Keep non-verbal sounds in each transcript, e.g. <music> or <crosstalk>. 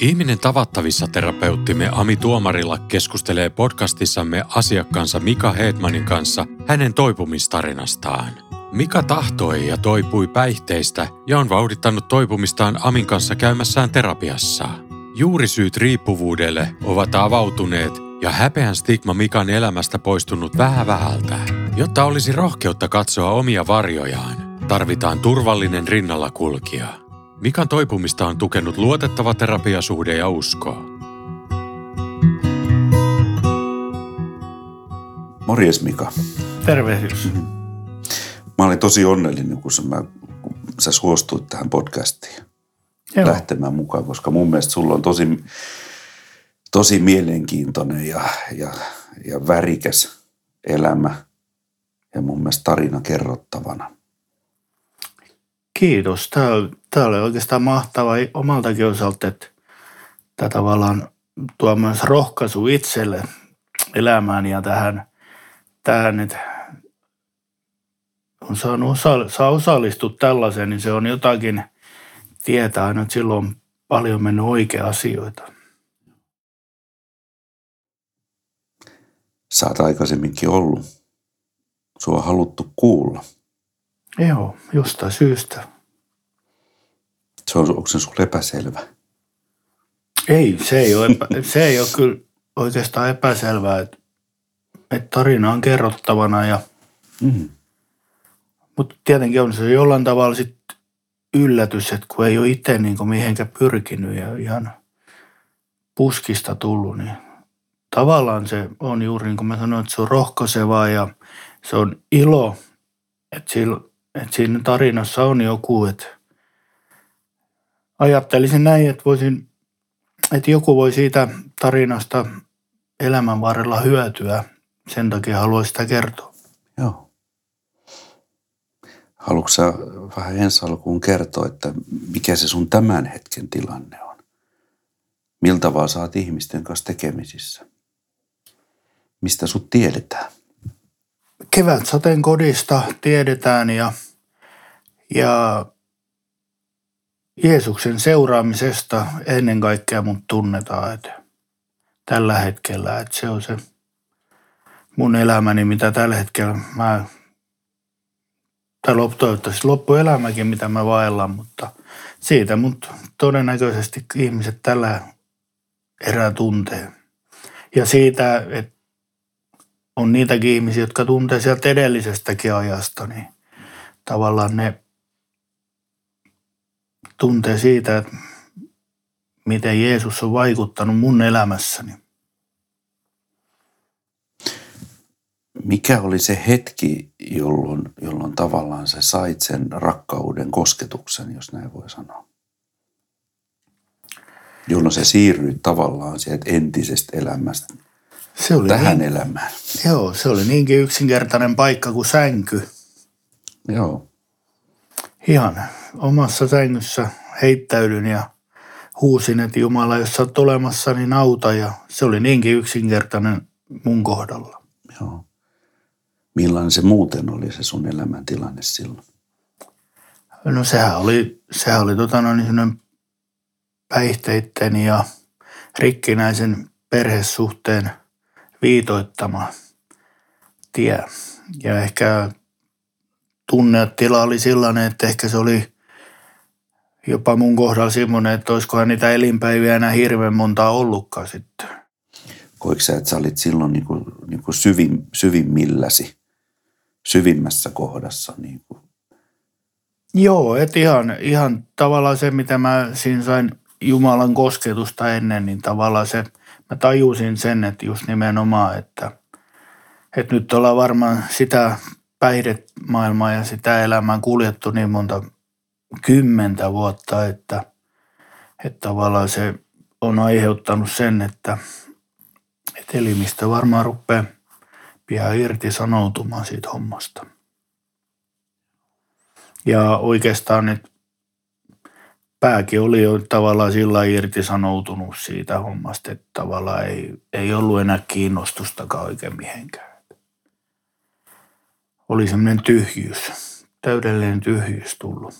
Ihminen tavattavissa terapeuttimme Ami Tuomarilla keskustelee podcastissamme asiakkaansa Mika Heetmanin kanssa hänen toipumistarinastaan. Mika tahtoi ja toipui päihteistä ja on vauhdittanut toipumistaan Amin kanssa käymässään terapiassa. Juurisyyt riippuvuudelle ovat avautuneet ja häpeän stigma Mikan elämästä poistunut vähän vähältä. Jotta olisi rohkeutta katsoa omia varjojaan, tarvitaan turvallinen rinnalla kulkija. Mikan toipumista on tukenut luotettava terapiasuhde ja usko. Morjes Mika. Tervehdys. Mä olin tosi onnellinen, kun sä, mä, kun sä suostuit tähän podcastiin Joo. lähtemään mukaan, koska mun mielestä sulla on tosi, tosi mielenkiintoinen ja, ja, ja värikäs elämä ja mun mielestä tarina kerrottavana. Kiitos. Tämä, tämä oli oikeastaan mahtava omaltakin osalta, että tämä tavallaan tuo myös rohkaisu itselle elämään ja tähän, tähän että on saanut osa, saa osallistua tällaiseen, niin se on jotakin tietää aina, että silloin on paljon mennyt oikea asioita. Oot aikaisemminkin ollut. Sua on haluttu kuulla. Joo, jostain syystä. Se on, onko se sulle epäselvä? Ei, se ei ole, epä, <laughs> se ei ole kyllä oikeastaan epäselvää, että, että tarina on kerrottavana ja Mm. Mutta tietenkin on se jollain tavalla sit yllätys, että kun ei ole itse niin mihinkään pyrkinyt ja ihan puskista tullut, niin tavallaan se on juuri niin kuin mä sanoin, että se on rohkaisevaa ja se on ilo, että, sillä, että siinä tarinassa on joku, että ajattelisin näin, että voisin, että joku voi siitä tarinasta elämän varrella hyötyä. Sen takia haluaisin sitä kertoa. Joo. Haluatko vähän ensi alkuun kertoa, että mikä se sun tämän hetken tilanne on? Miltä vaan saat ihmisten kanssa tekemisissä? Mistä sut tiedetään? Kevät sateen kodista tiedetään ja, ja Jeesuksen seuraamisesta ennen kaikkea mut tunnetaan että tällä hetkellä, että se on se mun elämäni, mitä tällä hetkellä mä, tai toivottavasti loppuelämäkin, mitä mä vaellan, mutta siitä mut todennäköisesti ihmiset tällä erää tuntee. Ja siitä, että on niitäkin ihmisiä, jotka tuntee sieltä edellisestäkin ajasta, niin tavallaan ne tuntee siitä, että miten Jeesus on vaikuttanut mun elämässäni. Mikä oli se hetki, jolloin, jolloin tavallaan sä sait sen rakkauden kosketuksen, jos näin voi sanoa? Jolloin sä siirryit tavallaan sieltä entisestä elämästä Se oli tähän niin, elämään. Joo, se oli niinkin yksinkertainen paikka kuin sänky. Joo. Ihan omassa sängyssä heittäydyn ja huusin, että Jumala, jos sä oot olemassa, niin auta. Ja se oli niinkin yksinkertainen mun kohdalla. Joo. Millainen se muuten oli se sun elämäntilanne silloin? No sehän oli, sehän oli tota noin semmoinen päihteitten ja rikkinäisen perhesuhteen viitoittama tie. Ja ehkä tunnetila oli sellainen, että ehkä se oli jopa mun kohdalla semmoinen, että olisikohan niitä elinpäiviä enää hirveän montaa ollutkaan sitten. Koiko sä, että sä olit silloin niin kuin, niin kuin syvim, syvimmilläsi, syvimmässä kohdassa? Niin kuin. Joo, et ihan, ihan tavallaan se, mitä mä siinä sain Jumalan kosketusta ennen, niin tavallaan se, mä tajusin sen, että just nimenomaan, että, että nyt ollaan varmaan sitä päihdemaailmaa ja sitä elämää kuljettu niin monta kymmentä vuotta, että, Että tavallaan se on aiheuttanut sen, että, että elimistö varmaan rupeaa pian irti sanoutumaan siitä hommasta. Ja oikeastaan että pääkin oli jo tavallaan sillä irtisanoutunut siitä hommasta, että tavallaan ei, ei ollut enää kiinnostustakaan oikein mihinkään. Oli semmoinen tyhjyys, täydellinen tyhjyys tullut.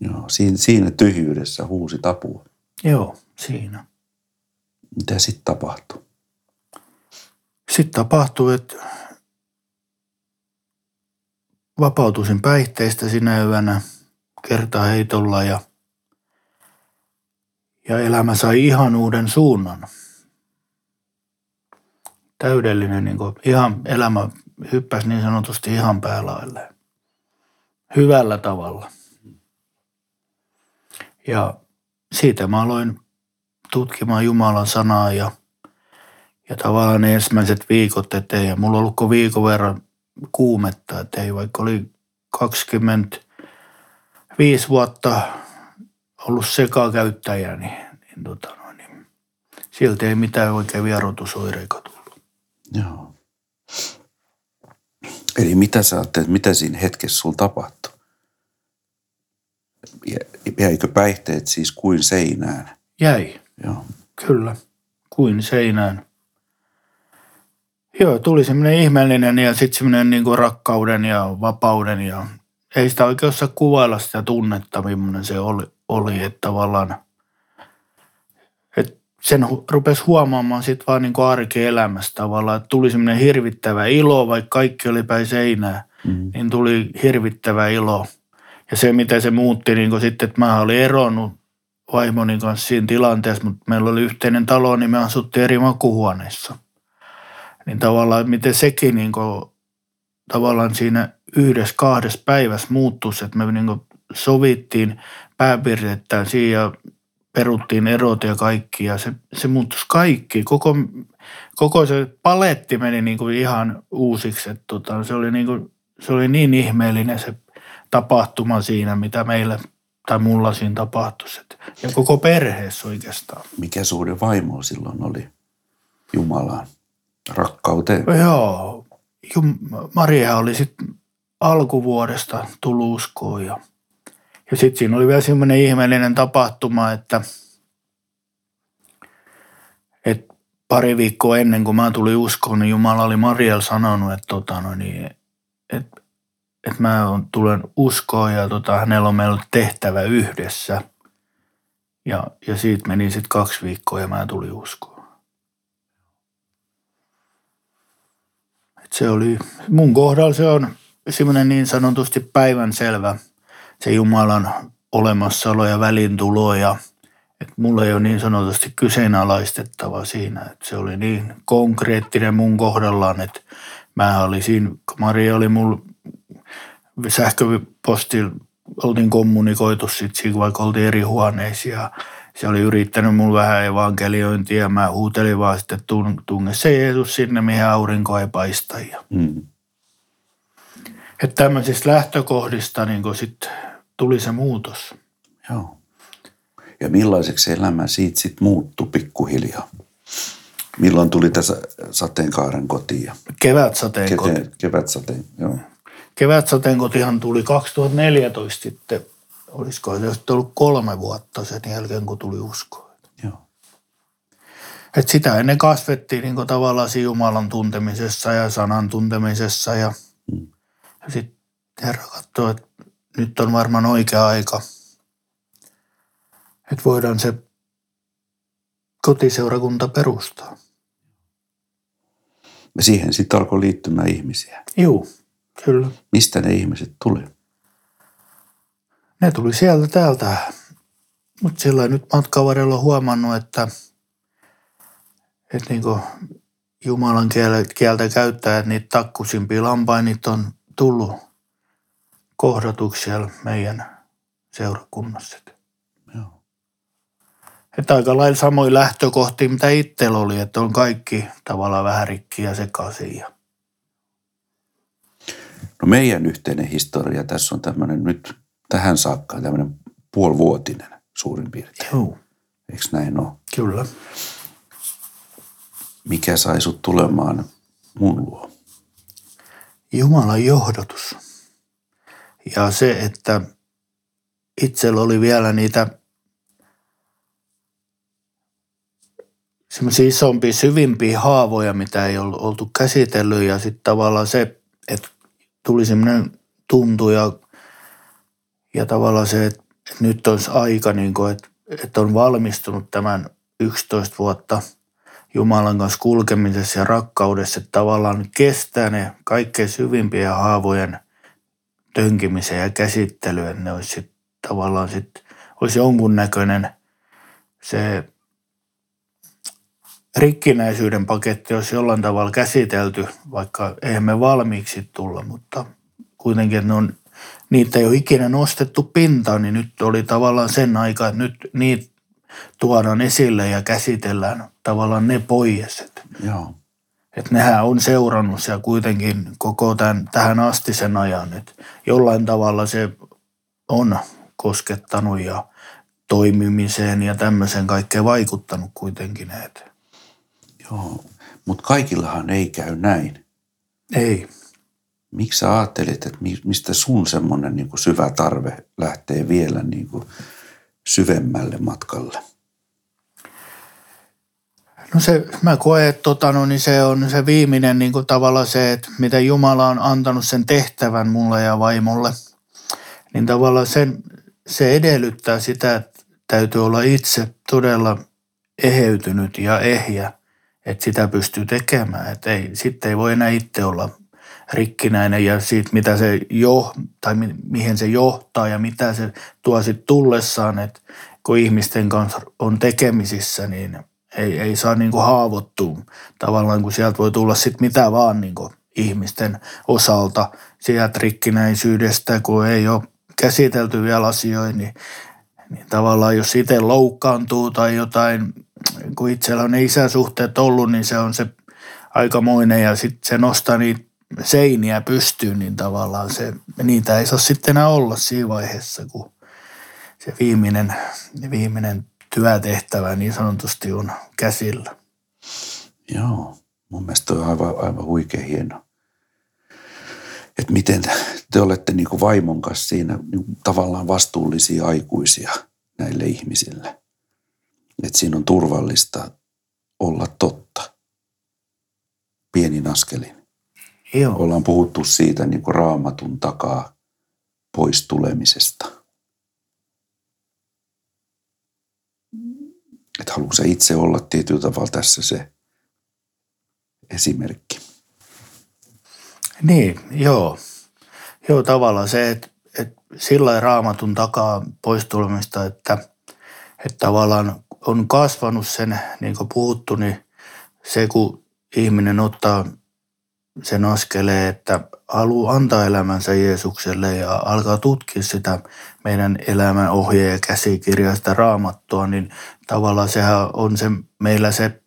Joo, siinä, siinä tyhjyydessä huusi tapua. Joo, siinä. Mitä sitten tapahtui? Sitten tapahtui, että vapautuisin päihteistä sinä yönä kertaheitolla ja, ja elämä sai ihan uuden suunnan. Täydellinen, niin kuin, ihan elämä hyppäsi niin sanotusti ihan päälailleen. Hyvällä tavalla. Ja siitä mä aloin tutkimaan Jumalan sanaa ja, ja tavallaan ensimmäiset viikot eteen. Ja mulla on ollut viikon verran kuumetta, että ei vaikka oli 25 vuotta ollut sekakäyttäjä, niin, niin, tota, no, niin silti ei mitään oikein vierotusoireika tullut. Joo. Eli mitä sä ajattelet, mitä siinä hetkessä sulla tapahtui? Jäikö päihteet siis kuin seinään? Jäi. Joo. Kyllä, kuin seinään. Joo, tuli semmoinen ihmeellinen ja sitten semmoinen niin rakkauden ja vapauden ja ei sitä oikein osaa kuvailla sitä tunnetta, millainen se oli, oli että tavallaan sen rupesi huomaamaan sitten vaan niin arkielämästä tavallaan, että tuli semmoinen hirvittävä ilo, vaikka kaikki oli päin seinää, mm. niin tuli hirvittävä ilo. Ja se, miten se muutti niin sitten, että mä olin eronnut vaimoni kanssa siinä tilanteessa, mutta meillä oli yhteinen talo, niin me asuttiin eri makuhuoneissa. Niin tavallaan, miten sekin niin kuin, tavallaan siinä yhdessä kahdessa päivässä muuttuisi, että me niin sovittiin pääpiirteittäin siinä ja peruttiin erot ja kaikki ja se, se muuttuisi kaikki. Koko, koko se paletti meni niin kuin ihan uusiksi. Että tota, se, oli niin kuin, se oli niin ihmeellinen se tapahtuma siinä, mitä meillä tai mulla siinä tapahtuisi. Ja koko perheessä oikeastaan. Mikä suhde vaimo silloin oli Jumalaan, rakkauteen? Joo, Jum- Maria oli sitten alkuvuodesta tullut uskoon ja, ja sitten siinä oli vielä semmoinen ihmeellinen tapahtuma, että, että pari viikkoa ennen kuin mä tulin uskoon, niin Jumala oli Marielle sanonut, että, tota, no niin, että että mä tulen uskoon ja tota, hänellä on meillä tehtävä yhdessä. Ja, ja siitä meni sitten kaksi viikkoa ja mä tulin uskoon. Et se oli, mun kohdalla se on semmoinen niin sanotusti päivänselvä se Jumalan olemassaolo ja välintulo ja että mulla ei ole niin sanotusti kyseenalaistettava siinä, että se oli niin konkreettinen mun kohdallaan, että mä olin siinä, Maria oli mulla sähköpostilla oltiin kommunikoitu sitten, vaikka oltiin eri huoneissa ja se oli yrittänyt mulle vähän evankeliointia ja mä huutelin vaan sitten, tunge se Jeesus sinne, mihin aurinko ei paista. Ja. Mm. Että tämmöisistä lähtökohdista niin sit tuli se muutos. Joo. Ja millaiseksi elämä siitä sitten muuttui pikkuhiljaa? Milloin tuli tässä sateenkaaren kotiin? Kevätsateen koti. Kevätsateen, joo kevätsateenkotihan tuli 2014 sitten, olisiko se ollut kolme vuotta sen jälkeen, kun tuli usko. Joo. Et sitä ennen kasvettiin niin tavallaan Jumalan tuntemisessa ja sanan tuntemisessa ja. Ja sitten Herra katsoi, että nyt on varmaan oikea aika, että voidaan se kotiseurakunta perustaa. Ja siihen sitten alkoi liittymään ihmisiä. Joo. Kyllä. Mistä ne ihmiset tuli? Ne tuli sieltä täältä. Mutta sillä nyt matkan varrella on huomannut, että, että niin Jumalan kieltä, kieltä käyttää, että niitä takkusimpia lampainit on tullut kohdatuksi siellä meidän seurakunnassa. Joo. Että aika lailla samoin lähtökohtia, mitä itsellä oli, että on kaikki tavallaan vähän rikki ja sekaisin. No meidän yhteinen historia tässä on tämmöinen nyt tähän saakka tämmöinen puolivuotinen suurin piirtein. Joo. Eikö näin ole? Kyllä. Mikä sai sut tulemaan mun luo? Jumalan johdotus. Ja se, että itsellä oli vielä niitä semmoisia isompia, syvimpiä haavoja, mitä ei ollut oltu käsitellyt. Ja sitten tavallaan se, että tuli semmoinen tuntu ja, ja tavallaan se, että, nyt olisi aika, niin kuin, että, että on valmistunut tämän 11 vuotta Jumalan kanssa kulkemisessa ja rakkaudessa, että tavallaan kestää ne kaikkein syvimpien haavojen tönkimisen ja käsittelyä, että ne olisi sit, tavallaan sit, olisi jonkunnäköinen se rikkinäisyyden paketti olisi jollain tavalla käsitelty, vaikka eihän me valmiiksi tulla, mutta kuitenkin, ne on, niitä ei ole ikinä nostettu pintaan, niin nyt oli tavallaan sen aika, että nyt niitä tuodaan esille ja käsitellään tavallaan ne pois. Että, Joo. että nehän on seurannut siellä kuitenkin koko tämän, tähän asti sen ajan, että jollain tavalla se on koskettanut ja toimimiseen ja tämmöiseen kaikkeen vaikuttanut kuitenkin. Että Joo. Mutta kaikillahan ei käy näin. ei. Miksi sä ajattelit, että mi- mistä sun semmoinen niin syvä tarve lähtee vielä niin kuin syvemmälle matkalle? No se, mä koen, että tota, no, niin se on se viimeinen niin kuin tavallaan se, että mitä Jumala on antanut sen tehtävän mulle ja vaimolle, niin tavallaan sen, se edellyttää sitä, että täytyy olla itse todella eheytynyt ja ehjä, että sitä pystyy tekemään. Että ei, sitten ei voi enää itse olla rikkinäinen ja siitä, mitä se jo, tai mi, mihin se johtaa ja mitä se tuo sitten tullessaan, että kun ihmisten kanssa on tekemisissä, niin ei, ei saa niinku haavoittua tavallaan, kun sieltä voi tulla sitten mitä vaan niinku ihmisten osalta. Sieltä rikkinäisyydestä, kun ei ole käsitelty vielä asioita, niin, niin tavallaan jos itse loukkaantuu tai jotain, kun itsellä on ne isäsuhteet ollut, niin se on se aikamoinen ja sitten se nostaa niitä seiniä pystyyn, niin tavallaan se, niitä ei saa sitten enää olla siinä vaiheessa, kun se viimeinen, viimeinen työtehtävä niin sanotusti on käsillä. Joo, mun mielestä on aivan, aivan huikea hieno. Että miten te olette niin kuin vaimon kanssa siinä niin kuin tavallaan vastuullisia aikuisia näille ihmisille. Että siinä on turvallista olla totta pienin askelin. Joo, Ollaan puhuttu siitä niin kuin raamatun takaa pois tulemisesta. Että haluatko itse olla tietyllä tavalla tässä se esimerkki? niin, joo. Joo, tavallaan se, että, että sillä raamatun takaa poistulemista, että, että tavallaan on kasvanut sen, niin kuin puhuttu, niin se kun ihminen ottaa sen askeleen, että haluaa antaa elämänsä Jeesukselle ja alkaa tutkia sitä meidän elämän ohje- ja käsikirjaa, sitä raamattua, niin tavallaan sehän on se, meillä se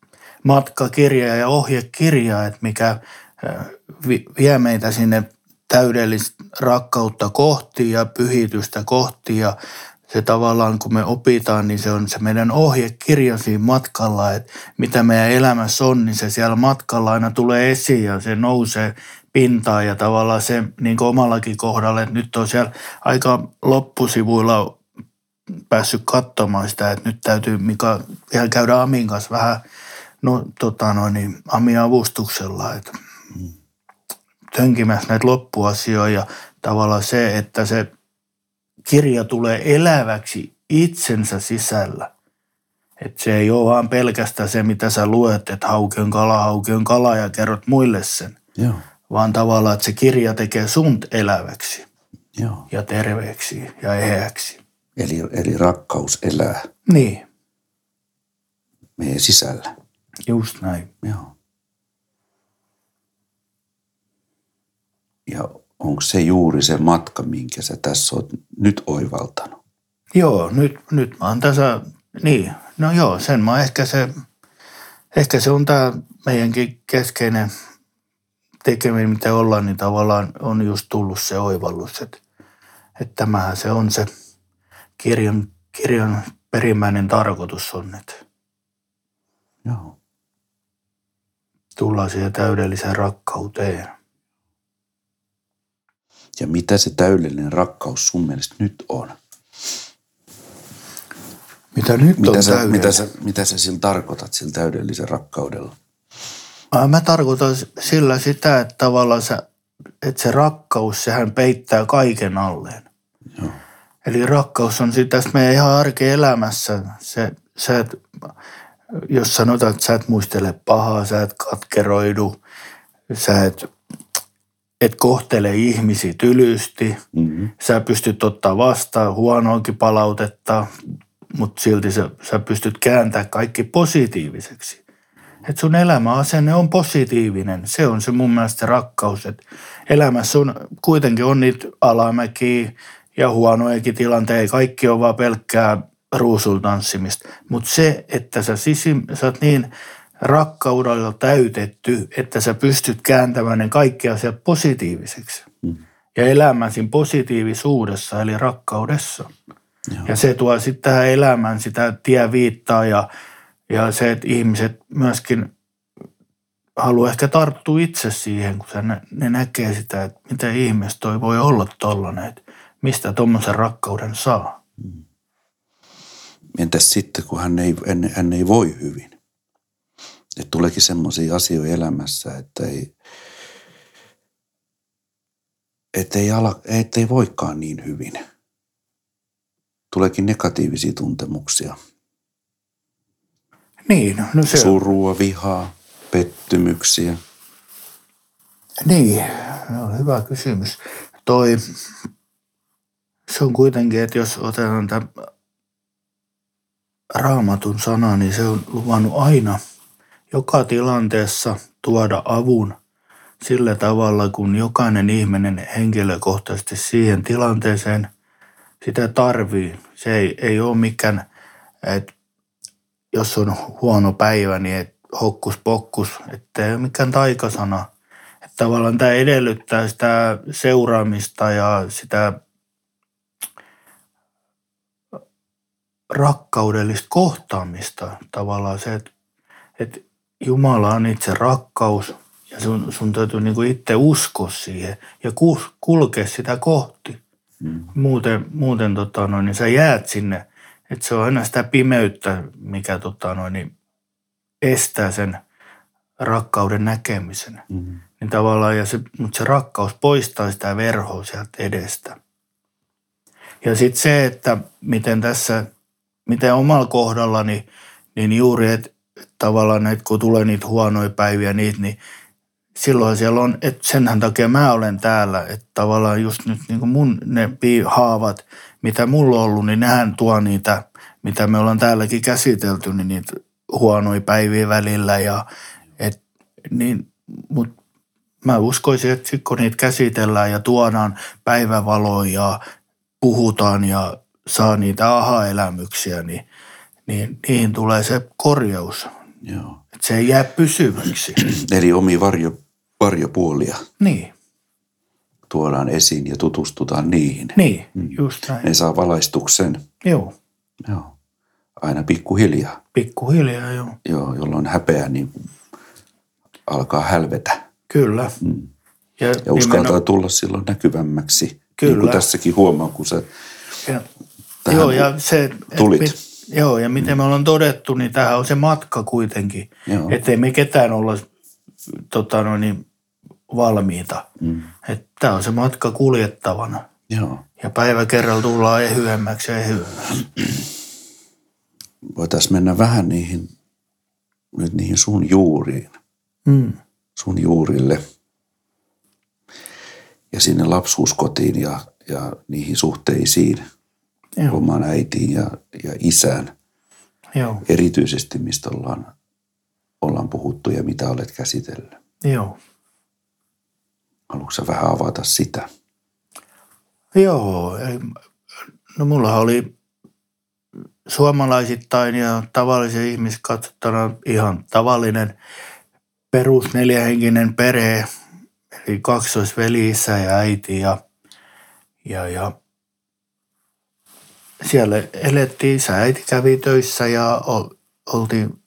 matkakirja ja ohjekirja, että mikä vi- vie meitä sinne täydellistä rakkautta kohti ja pyhitystä kohti ja se tavallaan kun me opitaan, niin se on se meidän ohjekirja siinä matkalla, että mitä meidän elämässä on, niin se siellä matkalla aina tulee esiin ja se nousee pintaan ja tavallaan se niin kuin omallakin kohdalla, että nyt on siellä aika loppusivuilla päässyt katsomaan sitä, että nyt täytyy Mika vielä käydä Amin kanssa vähän no, tota noin, niin Amin avustuksella, että tönkimässä näitä loppuasioita ja tavallaan se, että se kirja tulee eläväksi itsensä sisällä. Että se ei ole vaan pelkästään se, mitä sä luet, että hauki on kala, hauki on kala ja kerrot muille sen. Joo, Vaan tavallaan, että se kirja tekee sun eläväksi joo. ja terveeksi ja eheäksi. Eli, eli rakkaus elää Niin, meidän sisällä. just näin. Joo. Ja onko se juuri se matka, minkä sä tässä oot nyt oivaltanut? Joo, nyt, nyt mä oon tässä, niin, no joo, sen mä ehkä se, ehkä se on tämä meidänkin keskeinen tekeminen, mitä ollaan, niin tavallaan on just tullut se oivallus, että, että tämähän se on se kirjan, kirjan perimmäinen tarkoitus on, että Joo. tullaan siihen täydelliseen rakkauteen. Ja mitä se täydellinen rakkaus sun mielestä nyt on? Mitä nyt Mitä on sä, täydellinen? mitä, sä, mitä sä sillä tarkoitat sillä täydellisen rakkaudella? Mä tarkoitan sillä sitä, että tavallaan sä, että se rakkaus, sehän peittää kaiken alleen. Joo. Eli rakkaus on sitä meidän ihan arkielämässä. Se, sä et, jos sanotaan, että sä et muistele pahaa, sä et katkeroidu, sä et, et kohtele ihmisiä tylysti, Mm-hmm. sä pystyt ottaa vastaan huonoakin palautetta, mutta silti sä, sä pystyt kääntämään kaikki positiiviseksi. Että sun elämäasenne on positiivinen. Se on se mun mielestä se rakkaus. Että elämässä on, kuitenkin on niitä alamäkiä ja huonojakin tilanteita. Kaikki on vaan pelkkää ruusultanssimista. Mutta se, että sä, sisim, sä oot niin rakkaudella täytetty, että sä pystyt kääntämään ne kaikki asiat positiiviseksi. Mm. Ja elämään siinä positiivisuudessa, eli rakkaudessa. Joo. Ja se tuo sitten tähän elämään sitä tieviittaa ja, ja se, että ihmiset myöskin haluaa ehkä tarttua itse siihen, kun nä- ne näkee sitä, että miten ihmeessä toi voi olla tollainen, että mistä tuommoisen rakkauden saa. Entäs sitten, kun hän ei, hän, hän ei voi hyvin? Että tuleekin semmoisia asioita elämässä, että ei, että ei, ala, että ei voikaan niin hyvin. Tuleekin negatiivisia tuntemuksia. Niin, no se Surua, vihaa, pettymyksiä. Niin, on hyvä kysymys. Toi, se on kuitenkin, että jos otetaan tämä raamatun sana, niin se on luvannut aina joka tilanteessa tuoda avun sillä tavalla, kun jokainen ihminen henkilökohtaisesti siihen tilanteeseen sitä tarvii. Se ei, ei ole mikään, että jos on huono päivä, niin et hokkus pokkus, että ei ole mikään taikasana. Että tavallaan tämä edellyttää sitä seuraamista ja sitä rakkaudellista kohtaamista. Tavallaan se, että, että Jumala on itse rakkaus ja sun, sun täytyy niinku itse uskoa siihen ja kulkea sitä kohti. Mm. Muuten, muuten tota noin, niin sä jäät sinne, että se on aina sitä pimeyttä, mikä tota noin, niin estää sen rakkauden näkemisen. Mm. Niin tavallaan, ja se, mutta se rakkaus poistaa sitä verhoa sieltä edestä. Ja sitten se, että miten tässä, miten omalla kohdallani, niin juuri, että tavallaan, että kun tulee niitä huonoja päiviä, niitä, niin silloin siellä on, että senhän takia mä olen täällä, että tavallaan just nyt niin kuin mun ne haavat, mitä mulla on ollut, niin nehän tuo niitä, mitä me ollaan täälläkin käsitelty, niin niitä huonoja päiviä välillä ja et, niin, mutta mä uskoisin, että sit kun niitä käsitellään ja tuodaan päivävaloa ja puhutaan ja saa niitä aha-elämyksiä, niin, niin niihin tulee se korjaus. Joo. Että se ei jää pysyväksi. <clears throat> Eli omia varjo, varjopuolia niin, tuodaan esiin ja tutustutaan niihin. niin, just näin. Ne saa valaistuksen. Joo, Joo. Aina pikkuhiljaa. pikkuhiljaa joo. Joo, jolloin häpeä niin alkaa hälvetä. Kyllä. Mm. Ja, Ja uskaltaa nimenomaan- tulla silloin näkyvämmäksi. Niin Kyllä. kuin tässäkin huomaa, kun sä Ja, joo, ja se, et tulit. mit- joo, ja miten me ollaan todettu, niin tämähän on se matka kuitenkin. Joo. Että ei me ketään olla tota, no niin, valmiita. Mm. Tämä on se matka kuljettavana. Joo. Ja päivä kerralla tullaan ehyemmäksi ja ehyemmäksi. Voitaisiin mennä vähän niihin, nyt niihin sun juuriin, Mm. sun juurille ja sinne lapsuuskotiin ja, ja niihin suhteisiin, Joo, omaan äitiin ja, ja isään, joo, erityisesti mistä ollaan, ollaan puhuttu ja mitä olet käsitellyt. joo. Haluatko vähän avata sitä? Joo, eli, no mulla oli suomalaisittain ja tavallisen ihmisen katsottuna ihan tavallinen perus neljähenkinen perhe, eli kaksoisveli, isä ja äiti ja, ja, ja siellä elettiin, isä äiti kävi töissä ja ol, oltiin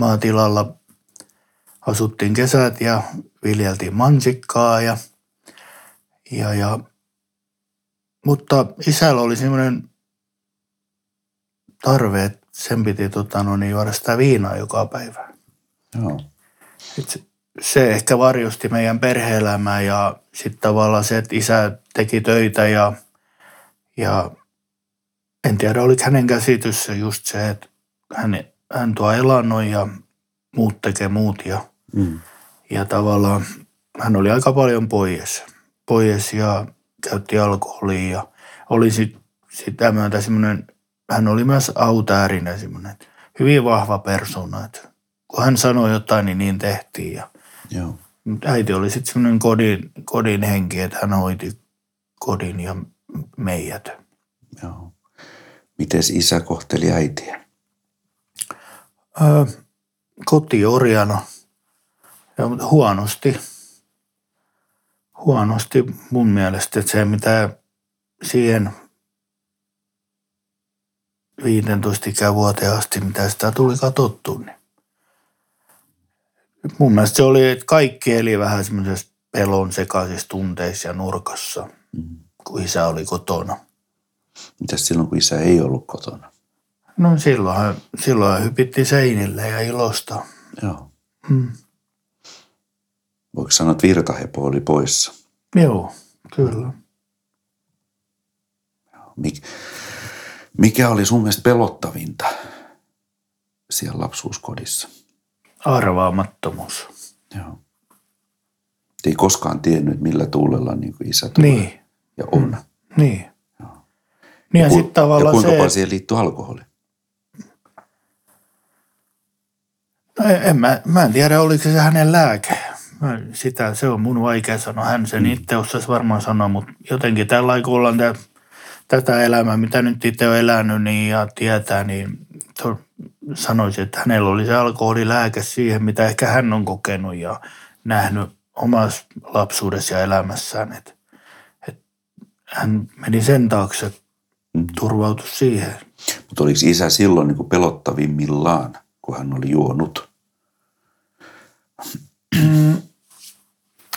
maatilalla, asuttiin kesät ja viljeltiin mansikkaa ja, ja, ja mutta isällä oli semmoinen tarve, että sen piti tota, no, niin, juoda sitä viinaa joka päivä. Joo. Et se, se ehkä varjosti meidän perhe-elämää ja sitten tavallaan se, että isä teki töitä ja, ja en tiedä, oliko hänen käsitys se just se, että hän, hän tuo elannon ja muut tekee muut ja, Mm. ja tavallaan hän oli aika paljon pois, pois ja käytti alkoholia ja oli sit, sitä myötä semmoinen, hän oli myös autäärinen semmoinen, hyvin vahva persona, että kun hän sanoi jotain, niin niin tehtiin ja Joo. Mut äiti oli sitten semmoinen kodin, kodin henki, että hän hoiti kodin ja meidät. Joo. Mites isä kohteli äitiä? Öö, kotiorjana. Ja huonosti. Huonosti mun mielestä, että se mitä siihen 15 ikävuoteen asti, mitä sitä tuli katsottu, niin mun mielestä se oli, että kaikki eli vähän semmoisessa pelon sekaisissa tunteissa ja nurkassa, Mm. kun isä oli kotona. Mitäs silloin, kun isä ei ollut kotona? No silloin, silloin hypitti seinille ja ilosta. Joo. Mm. Voiko sanoa, että virtahepo oli poissa? Joo, kyllä. Mik, mikä oli sun mielestä pelottavinta siellä lapsuuskodissa? Arvaamattomuus. Joo. Ei koskaan tiennyt, millä tuulella niin isä tulee Niin, ja on. niin. Niin ja Ku- sitten tavallaan ja kuinka se, paljon siihen liittyy alkoholi? no en, mä, mä en tiedä oliko se hänen lääke. Mä, sitä, se on mun vaikea sanoa. Hän sen Mm. itse osaisi varmaan sanoa, mutta jotenkin tällä kun ollaan tää, tätä elämää, mitä nyt itse on elänyt niin, ja tietää, niin to, sanoisin, että hänellä oli se alkoholilääke siihen, mitä ehkä hän on kokenut ja nähnyt omassa lapsuudessa ja elämässään. Että, että hän meni sen taakse, Mm. turvautui siihen. Mutta oliko isä silloin niin pelottavimmillaan, kun hän oli juonut?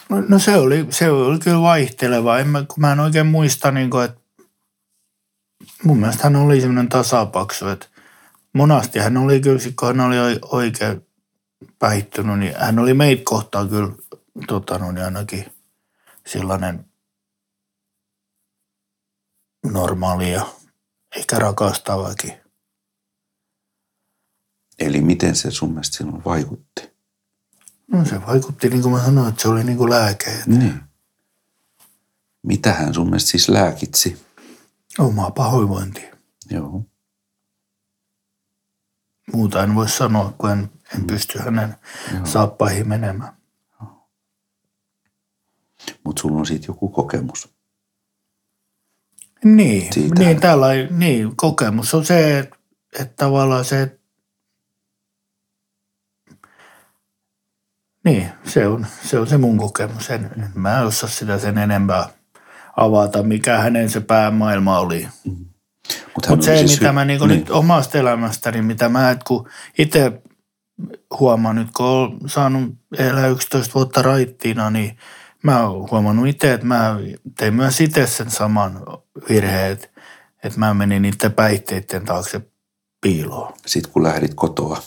No, no se oli, se oli kyllä vaihteleva. En mä, kun mä en oikein muista, niin kuin, että mun mielestä hän oli semmoinen tasapaksu, että monasti hän oli kyllä, kun hän oli oi- oikein päihtynyt, niin hän oli meitä kohtaan kyllä tota, no, niin ainakin sellainen normaali ja ehkä rakastavakin. Eli miten se sun mielestä silloin vaikutti? No se vaikutti, niin kuin mä sanoin, että se oli niin kuin lääke. että Niin. Mitä hän sun mielestä siis lääkitsi? Omaa pahoinvointia. Joo. Muuta en voi sanoa, kun en, en pysty hänen Joo. saappaihin menemään. Mutta sulla on siitä joku kokemus. Niin, Siitä- niin, tällä, niin kokemus on se, että, tavallaan se, niin, se on, se on se mun kokemus. En, en mä osaa sitä sen enempää avata, mikä hänen se päämaailma oli. Mut hän Mutta oli se, siis mitä hy- mä niinku niin. nyt omasta elämästäni, mitä mä, et kun itse huomaan nyt, kun olen saanut elää 11 vuotta raittiina, niin mä oon huomannut itse, että mä tein myös itse sen saman virheen, että, että mä menin niiden päihteiden taakse piiloon. Sitten kun lähdit kotoa.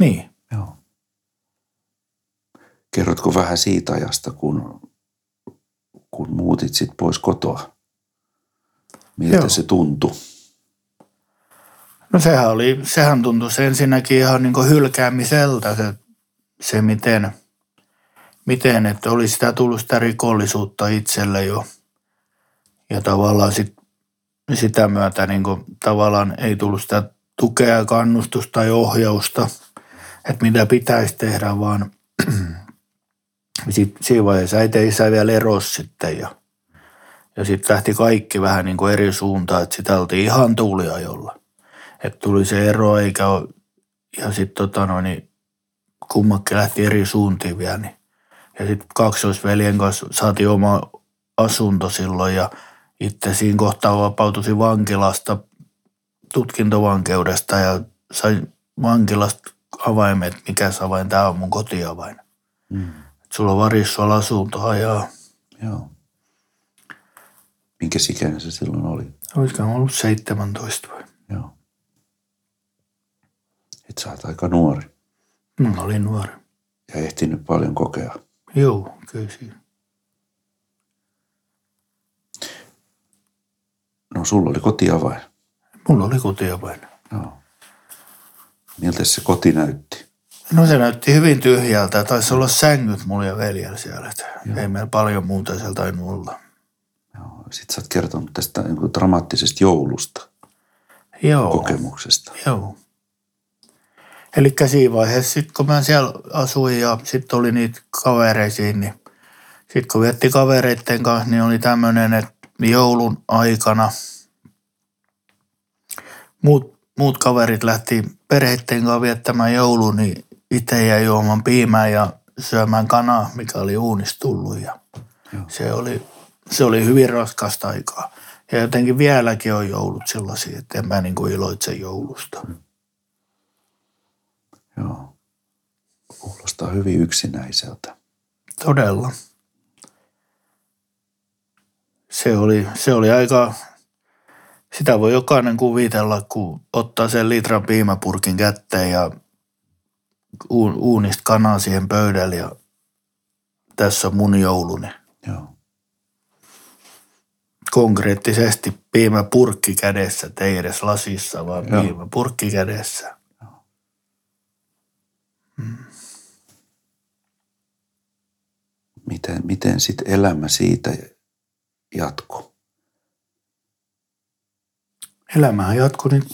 Niin. Joo. Kerrotko vähän siitä ajasta, kun, kun muutit sit pois kotoa? Miltä Joo. se tuntui? No sehän oli, sehän tuntui se ensinnäkin ihan niin hylkäämiseltä se, se miten, miten, että oli sitä tullut sitä rikollisuutta itselle jo. Ja tavallaan sit, sitä myötä niin kuin, tavallaan ei tullut sitä tukea, kannustusta tai ohjausta, että mitä pitäisi tehdä, vaan <clears throat> sit, siinä vaiheessa äiti ja isä vielä eros sitten ja, ja sitten lähti kaikki vähän niin kuin eri suuntaan, että sitä oltiin ihan tuuliajolla että tuli se ero eikä ole, ja sitten tota noin, niin kummakin lähti eri suuntiin vielä. Niin. Ja sitten kaksoisveljen kanssa saatiin oma asunto silloin ja itse siinä kohtaa vapautuisin vankilasta tutkintovankeudesta ja sain vankilasta avaimet, mikä avain, tämä on mun kotiavain. Mm. Et sulla on Varissuola asuntoa ja Joo. Minkä ikäinen se silloin oli? olisiko ollut 17 vai? Joo. Et sä oot aika nuori Mä olin nuori. ja ehtinyt paljon kokea. Joo, kyllä siinä. No sulla oli kotiavain. Mulla oli kotiavain. Joo. Miltä se koti näytti? No se näytti hyvin tyhjältä. Taisi olla sängyt mulla ja veljellä siellä. Että ei meillä paljon muuta siellä tainnut olla. Joo. Sitten sä oot kertonut tästä niin kuin dramaattisesta joulusta, Joo. kokemuksesta. Joo. Eli siinä vaiheessa, sit kun mä siellä asuin ja sitten oli niitä kavereisiin, niin sitten kun vietti kavereitten kanssa, niin oli tämmöinen, että joulun aikana muut, muut kaverit lähti perheitten kanssa viettämään joulun, niin itse jäi juomaan piimää ja syömään kanaa, mikä oli uunista tullut. Ja Joo. se, oli, se oli hyvin raskasta aikaa. Ja jotenkin vieläkin on joulut sellaisia, että en mä niin kuin iloitse joulusta. Joo. Kuulostaa hyvin yksinäiseltä. Todella. Se oli, se oli aika, sitä voi jokainen kuvitella, kun ottaa sen litran piimäpurkin kätteen ja uun- uunista kanaa siihen pöydälle ja tässä on mun jouluni. Joo. Konkreettisesti piimäpurkki kädessä, ei edes lasissa, vaan Joo. piimäpurkki kädessä. Miten, miten sitten elämä siitä jatko? Elämähän jatkui nyt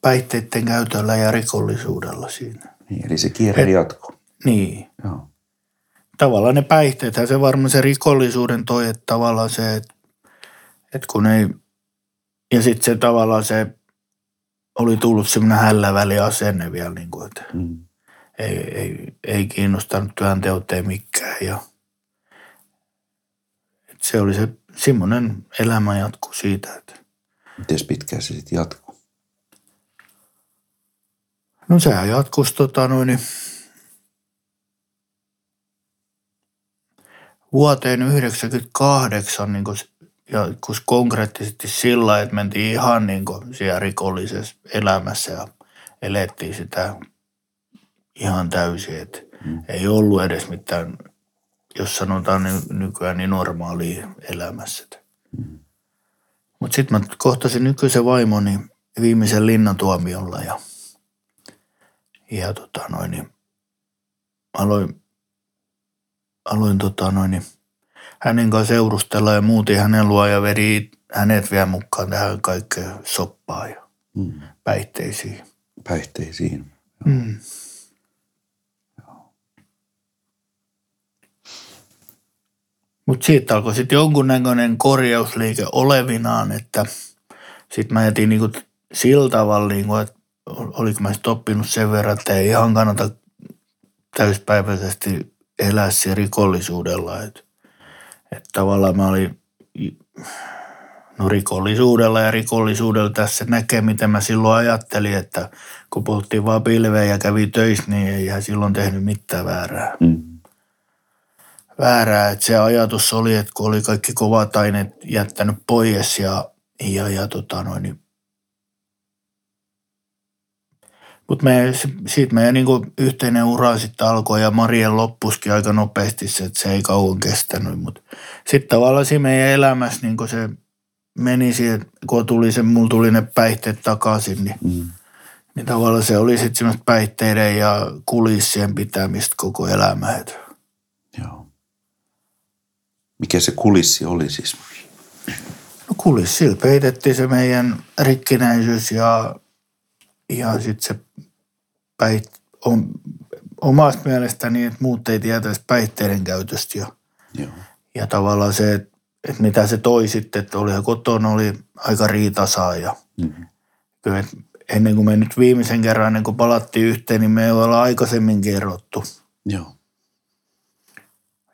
päihteiden käytöllä ja rikollisuudella siinä. Niin, eli se kierre Et- jatko. Niin. Joo. tavallaan ne päihteethän se varmaan se rikollisuuden toi, että tavallaan se, että, että kun ei, ja sitten se tavallaan se oli tullut semmoinen hälläväli asenne vielä, niin kuin, että Mm. ei, ei, ei kiinnostanut työnteot ei mikään ja että se oli se semmoinen elämä jatku siitä, että Miten pitkään se sitten jatkuu? no sehän jatkuisi tota noin, vuoteen 98 niin ja kun konkreettisesti sillä että mentiin ihan niin kuin siellä rikollisessa elämässä ja elettiin sitä ihan täysin, että Mm. ei ollut edes mitään, jos sanotaan ny- nykyään niin normaalia elämässä. Mm. Mutta sitten mä kohtasin nykyisen vaimoni viimeisen linnatuomiolla ja, ja tota noin, niin aloin, aloin tota noin, niin hänen kanssa seurustella ja muutin hänen luo ja veri hänet vielä mukaan tähän kaikkeen soppaan ja Mm. päihteisiin. Päihteisiin. Mm. Mutta siitä alkoi sitten jonkunnäköinen korjausliike olevinaan, että sitten mä jätin niinku sillä tavalla, niinku, että oliko mä sitten oppinut sen verran, että ei ihan kannata täyspäiväisesti elää rikollisuudella. Että et tavallaan mä olin no rikollisuudella ja rikollisuudella tässä näkee, miten mä silloin ajattelin, että kun polttiin vaan pilveä ja kävi töissä, niin ei silloin tehnyt mitään väärää. Mm. Väärää, että se ajatus oli, että kun oli kaikki kovat aineet jättänyt pois ja, ja, ja tota noin, niin mutta me, siitä meidän niinku yhteinen ura sitten alkoi ja Marien loppuskin aika nopeasti se, että se ei kauan kestänyt. Mutta sitten tavallaan siinä meidän elämässä niinku se meni siihen, kun tuli se, mulla tuli ne päihteet takaisin, niin, Mm. niin tavallaan se oli sitten semmoista päihteiden ja kulissien pitämistä koko elämä. Et Joo. Mikä se kulissi oli siis? No kulissilla peitettiin se meidän rikkinäisyys ja, ja sitten se päit, on, omasta mielestäni, että muut ei tietäisi päihteiden käytöstä ja, Joo. ja tavallaan se, että, että mitä se toi sitten, että olihan kotona oli aika riitasaa ja Mm. kyllä että ennen kuin me nyt viimeisen kerran, ennen kuin palattiin yhteen, niin me ei olla aikaisemminkin erottu. Joo.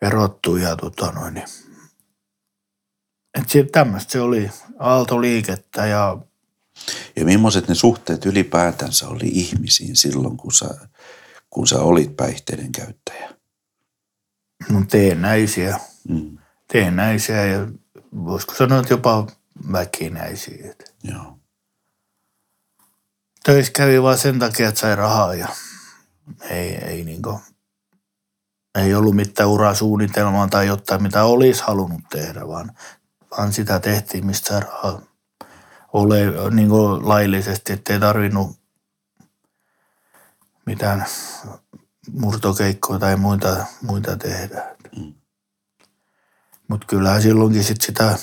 erottu ja tota noin. niin- Et sitten tämmöistä se oli aaltoliikettä ja Ja millaiset ne suhteet ylipäätänsä oli ihmisiin silloin, kun sä, kun sä olit päihteiden käyttäjä? No teennäisiä. Mm. Teennäisiä ja voisiko sanoa, että jopa väkinäisiä. Joo. Töissä kävi vain sen takia, että sai rahaa ja ei, ei, niinku, ei ollut mitään urasuunnitelmaa tai jotain, mitä olisi halunnut tehdä, vaan, vaan sitä tehtiin, mistä sai rahaa ole niin laillisesti, ettei tarvinnut mitään murtokeikkoja tai muita, muita tehdä. Mm. Mutta kyllähän silloinkin sit sitä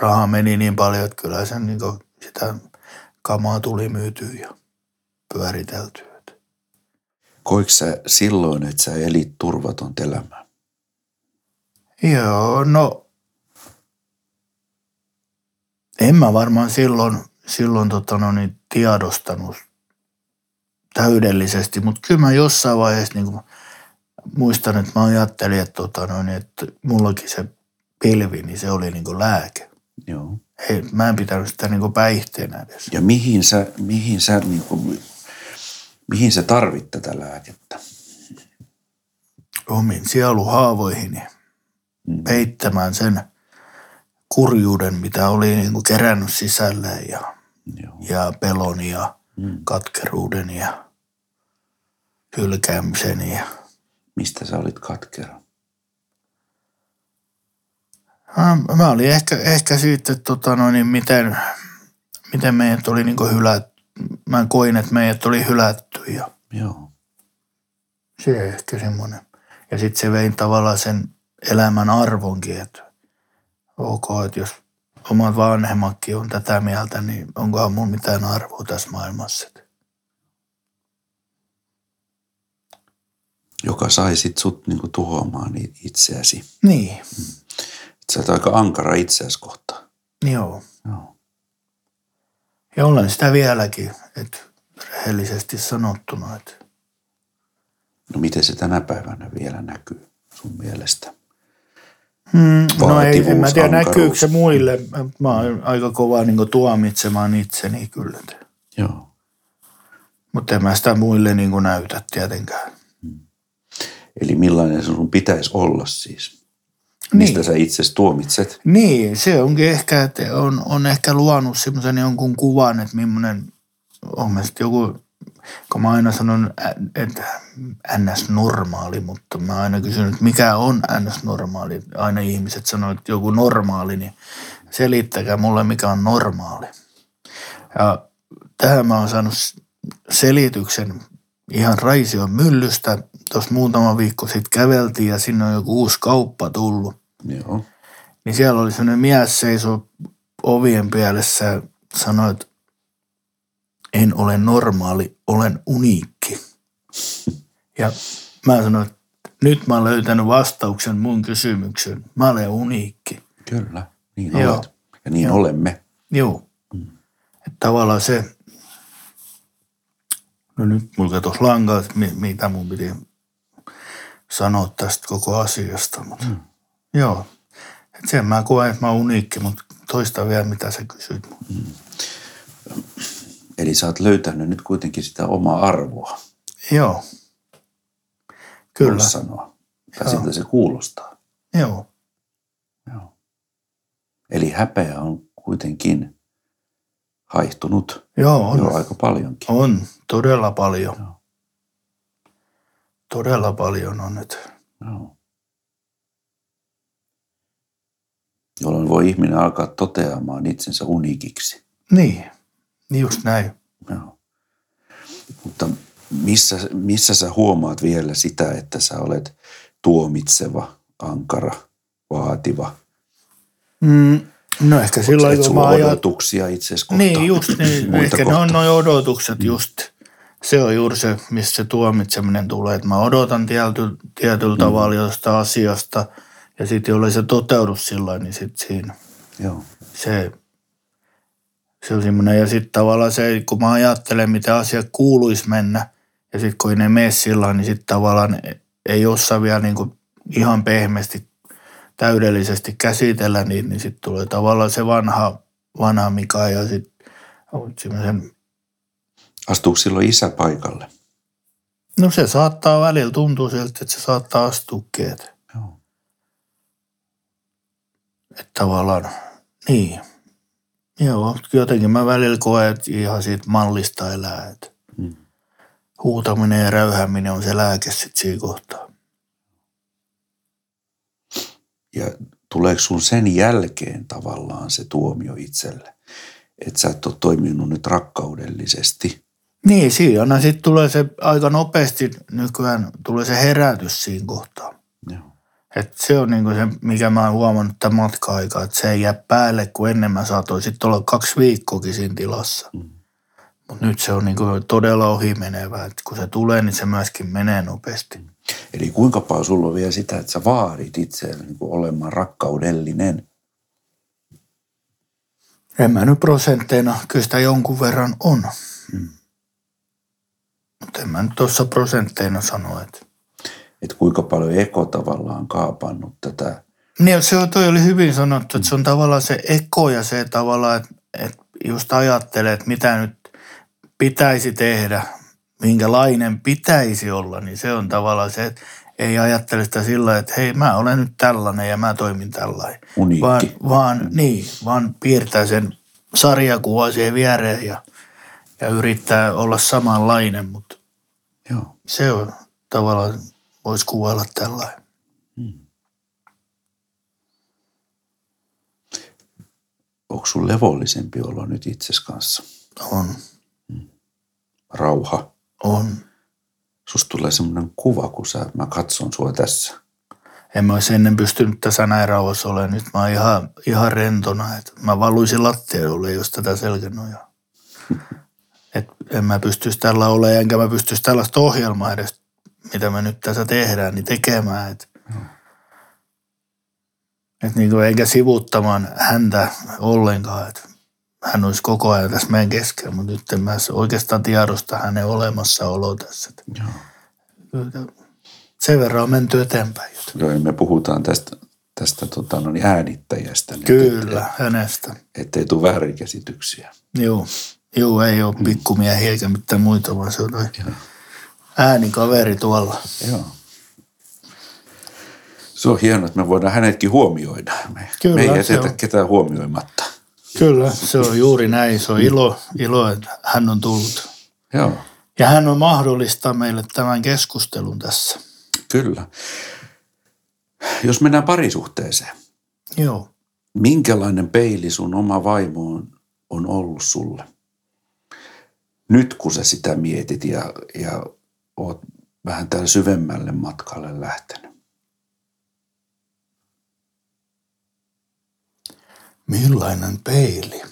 rahaa meni niin paljon, että kyllä sen niin sitä kamaa tuli myytyä ja pyöriteltyä. Koiko sä silloin, että sä elit turvaton elämää? Joo, no en mä varmaan silloin, silloin tota no, niin tiedostanut täydellisesti, mutta kyllä mä jossain vaiheessa niin muistan, että mä ajattelin, että, tota no, niin, että mullakin se pilvi, niin se oli niin lääke. Joo. Ei, mä en pitänyt sitä niin päihteenä edes. Ja mihin sä, mihin sä, niin kuin, mihin sä tarvit tätä lääkettä? Omiin sieluhaavoihini Mm. peittämään sen kurjuuden, mitä oli niin kuin kerännyt sisälle ja, Joo. ja pelon ja Mm. katkeruuden ja hylkäämisen ja Mistä sä olit katkera? Mä- Mä olin ehkä, ehkä siitä, että tota noin, niin miten, miten meidät oli niin hylätty. Mä koin, että meidät oli hylätty ja Joo. se ehkä semmoinen. Ja sitten se vei tavallaan sen elämän arvonkin, että ok, että jos omat vanhemmatkin on tätä mieltä, niin onkohan mun mitään arvoa tässä maailmassa. Joka sai sit sut niin kuin, tuhoamaan itseäsi. Niin, Et Sä oot aika ankara itseäsi kohtaan. joo. Joo. Ja olen sitä vieläkin, että rehellisesti sanottuna, että No miten se tänä päivänä vielä näkyy sun mielestä? Mm, no ei, en mä tiedä ankaruus. näkyykö se muille. Mä- oon aika kova niin tuomitsemaan itseni kyllä. Joo. Mutta en mä sitä muille niin näytä tietenkään. Eli millainen sun pitäisi olla siis? Mistä Niin. sä itse tuomitset? Niin, se onkin ehkä, että on, on ehkä luonut semmoisen jonkun kuvan, että millainen on joku, kun mä aina sanon, että ns. normaali, mutta mä aina kysyn, että mikä on ns. normaali. Aina ihmiset sanoo, että joku normaali, niin selittäkää mulle, mikä on normaali. Ja tähän mä oon saanut selityksen ihan Raision myllystä. Tuossa muutama viikko sitten käveltiin ja sinne on joku uusi kauppa tullut Joo. niin siellä oli sellainen mies seiso ovien pielessä ja sanoi, että en ole normaali, olen uniikki. Ja mä sanoin, että nyt mä oon löytänyt vastauksen mun kysymykseen. Mä olen uniikki. Kyllä. Niin Joo. olet. Ja niin Joo. olemme. Joo. Että tavallaan se, no nyt mulla katosi lankaa, mitä mun piti sanoa tästä koko asiasta. Mutta mm. joo, että sen mä koen, että mä oon uniikki, mutta toista vielä mitä sä kysyit. Eli sä oot löytänyt nyt kuitenkin sitä omaa arvoa, Joo. Kyllä, voisi sanoa. Tai Joo. siltä se kuulostaa. joo. Joo. Eli häpeä on kuitenkin haihtunut Joo, on. jo aika paljonkin. On, todella paljon. Joo. Todella paljon on nyt. Joo. Jolloin voi ihminen alkaa toteamaan itsensä uniikiksi. Niin, just näin. Joo. Mutta missä, missä sä huomaat vielä sitä, että sä olet tuomitseva, ankara, vaativa? Mm, no ehkä silloin, Et kun mä odotuksia itseäsi kohtaan. Niin, just <clears throat> niin. Ehkä ne kohtaan. on noin odotukset just. Se on juuri se, missä se tuomitseminen tulee. Että mä odotan tietyllä, tietyllä tavalla jostain asiasta ja sitten jollei se toteudu sillä niin sitten siinä Joo. se, se on semmoinen. Ja sitten tavallaan se, kun mä ajattelen, mitä asiat kuuluisi mennä ja sitten kun ei ne mene sillä niin sitten tavallaan ei osaa vielä niin kuin ihan pehmeästi täydellisesti käsitellä, niin, niin sitten tulee tavallaan se vanha, vanha Mika ja sitten Otsimme sen. Astuuko silloin isä paikalle? No se saattaa välillä tuntua siltä, että se saattaa astuukin. Että, että tavallaan, niin. Joo, jotenkin mä välillä koen, että ihan siitä mallista elää. Että Mm. huutaminen ja räyhääminen on se lääke sitten siinä kohtaa. Ja tuleeko sun sen jälkeen tavallaan se tuomio itselle? Että sä et ole toiminut nyt rakkaudellisesti. Niin, siinä sitten tulee se aika nopeasti nykyään tulee se herätys siinä kohtaa. Et se on niinku se, mikä mä oon huomannut tämän matka-aikaa, että se ei jää päälle, kun ennen mä saatoin sitten olla kaksi viikkoakin siinä tilassa. Mm. Mutta nyt se on niinku todella ohi menevä, että kun se tulee, niin se myöskin menee nopeasti. Eli kuinka paljon sulla on vielä sitä, että sä vaadit itseäsi niin olemaan rakkaudellinen? En mä nyt prosentteina, kyllä sitä jonkun verran on. Mm. Mutta en mä nyt tuossa prosentteina sano, että Että kuinka paljon eko tavallaan kaapannut tätä. Niin, se on, toi oli hyvin sanottu, että se on tavallaan se eko ja se tavallaan, että, että just ajattelee, että mitä nyt pitäisi tehdä, minkälainen pitäisi olla, niin se on tavallaan se, että ei ajattele sitä sillä että hei, mä olen nyt tällainen ja mä toimin tällainen. Uniikki. Vaan, vaan, niin, vaan piirtää sen sarjakuva siihen viereen ja, ja yrittää olla samanlainen, mutta Joo. se on tavallaan, voisi kuvailla tällainen. Onko sun levollisempi olo nyt itses kanssa? On, Rauha. on. Susta tulee semmoinen kuva, kun sä, mä katson sua tässä. En mä olisi ennen pystynyt tässä näin rauhassa olemaan. Nyt mä oon ihan, ihan rentona. Et mä valuisin lattialle, jos tätä selkänojaa. <laughs> Et en mä pystyisi tällä olemaan, enkä mä pystyisi tällaista ohjelmaa edes, mitä me nyt tässä tehdään, niin tekemään. Et, et niin kuin, eikä sivuttamaan häntä ollenkaan. Et hän olisi koko ajan tässä meidän keskellä, mutta nyt en mä oikeastaan tiedosta hänen olemassaoloa tässä. Et Joo. sen verran on menty eteenpäin. Joo, ja me puhutaan tästä, tästä tota, no niin äänittäjästä. Kyllä, hänestä. Että, ettei tule väärinkäsityksiä. Joo, joo ei ole pikkumiehiä eikä mitään muita, vaan se on äänikaveri tuolla. Joo. Se on hienoa, että me voidaan hänetkin huomioida. Me, Kyllä, me ei jätetä ketään huomioimatta. Kyllä, se on juuri näin. Se on ilo, ilo, että hän on tullut. Joo, Ja hän on mahdollista meille tämän keskustelun tässä. kyllä. Jos mennään parisuhteeseen, Joo. minkälainen peili sun oma vaimo on, on ollut sulle? Nyt kun sä sitä mietit ja, ja oot vähän täällä syvemmälle matkalle lähtenyt. Millainen peili?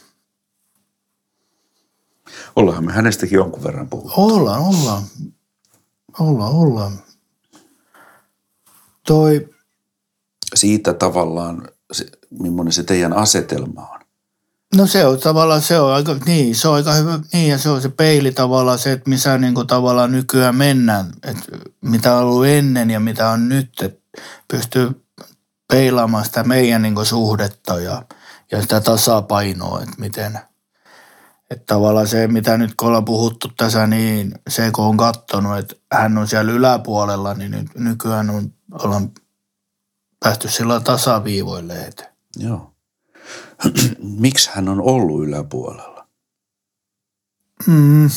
Ollaan me hänestäkin jonkun verran puhuttu. Ollaan, ollaan. Ollaan, ollaan. Toi, Siitä tavallaan, se, millainen se teidän asetelma on. No se on tavallaan, se on aika, niin, se on aika hyvä, niin ja se on se peili tavallaan se, että missä niin kuin tavallaan nykyään mennään, että mitä on ollut ennen ja mitä on nyt, että pystyy peilaamaan sitä meidän niin kuin suhdetta ja, ja sitä tasapainoa, että miten, että tavallaan se, mitä nyt kun ollaan puhuttu tässä, niin se kun on katsonut, että hän on siellä yläpuolella, niin nyt nykyään on, ollaan päästy sillä tasaviivoille, että Joo. <clears throat> Miksi hän on ollut yläpuolella? Mm.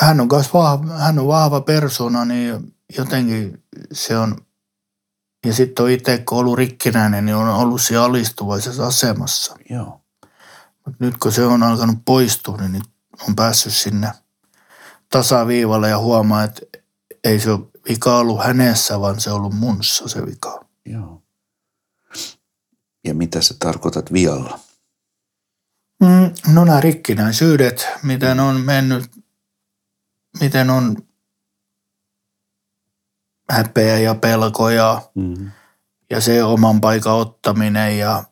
Hän on myös vahva, hän on vahva persona, niin jotenkin se on, ja sitten on itse, kun ollut rikkinäinen, niin on ollut siellä alistuvaisessa asemassa. Joo. Mutta nyt kun se on alkanut poistua, niin nyt on päässyt sinne tasaviivalle ja huomaa, että ei se ole vika ollut hänessä, vaan se on ollut munssa se vika. Joo. Ja mitä sä tarkoitat vialla? Mm, no nämä rikkinäisyydet, miten on mennyt, miten on häpeä ja pelko ja, Mm. ja se oman paikan ottaminen ja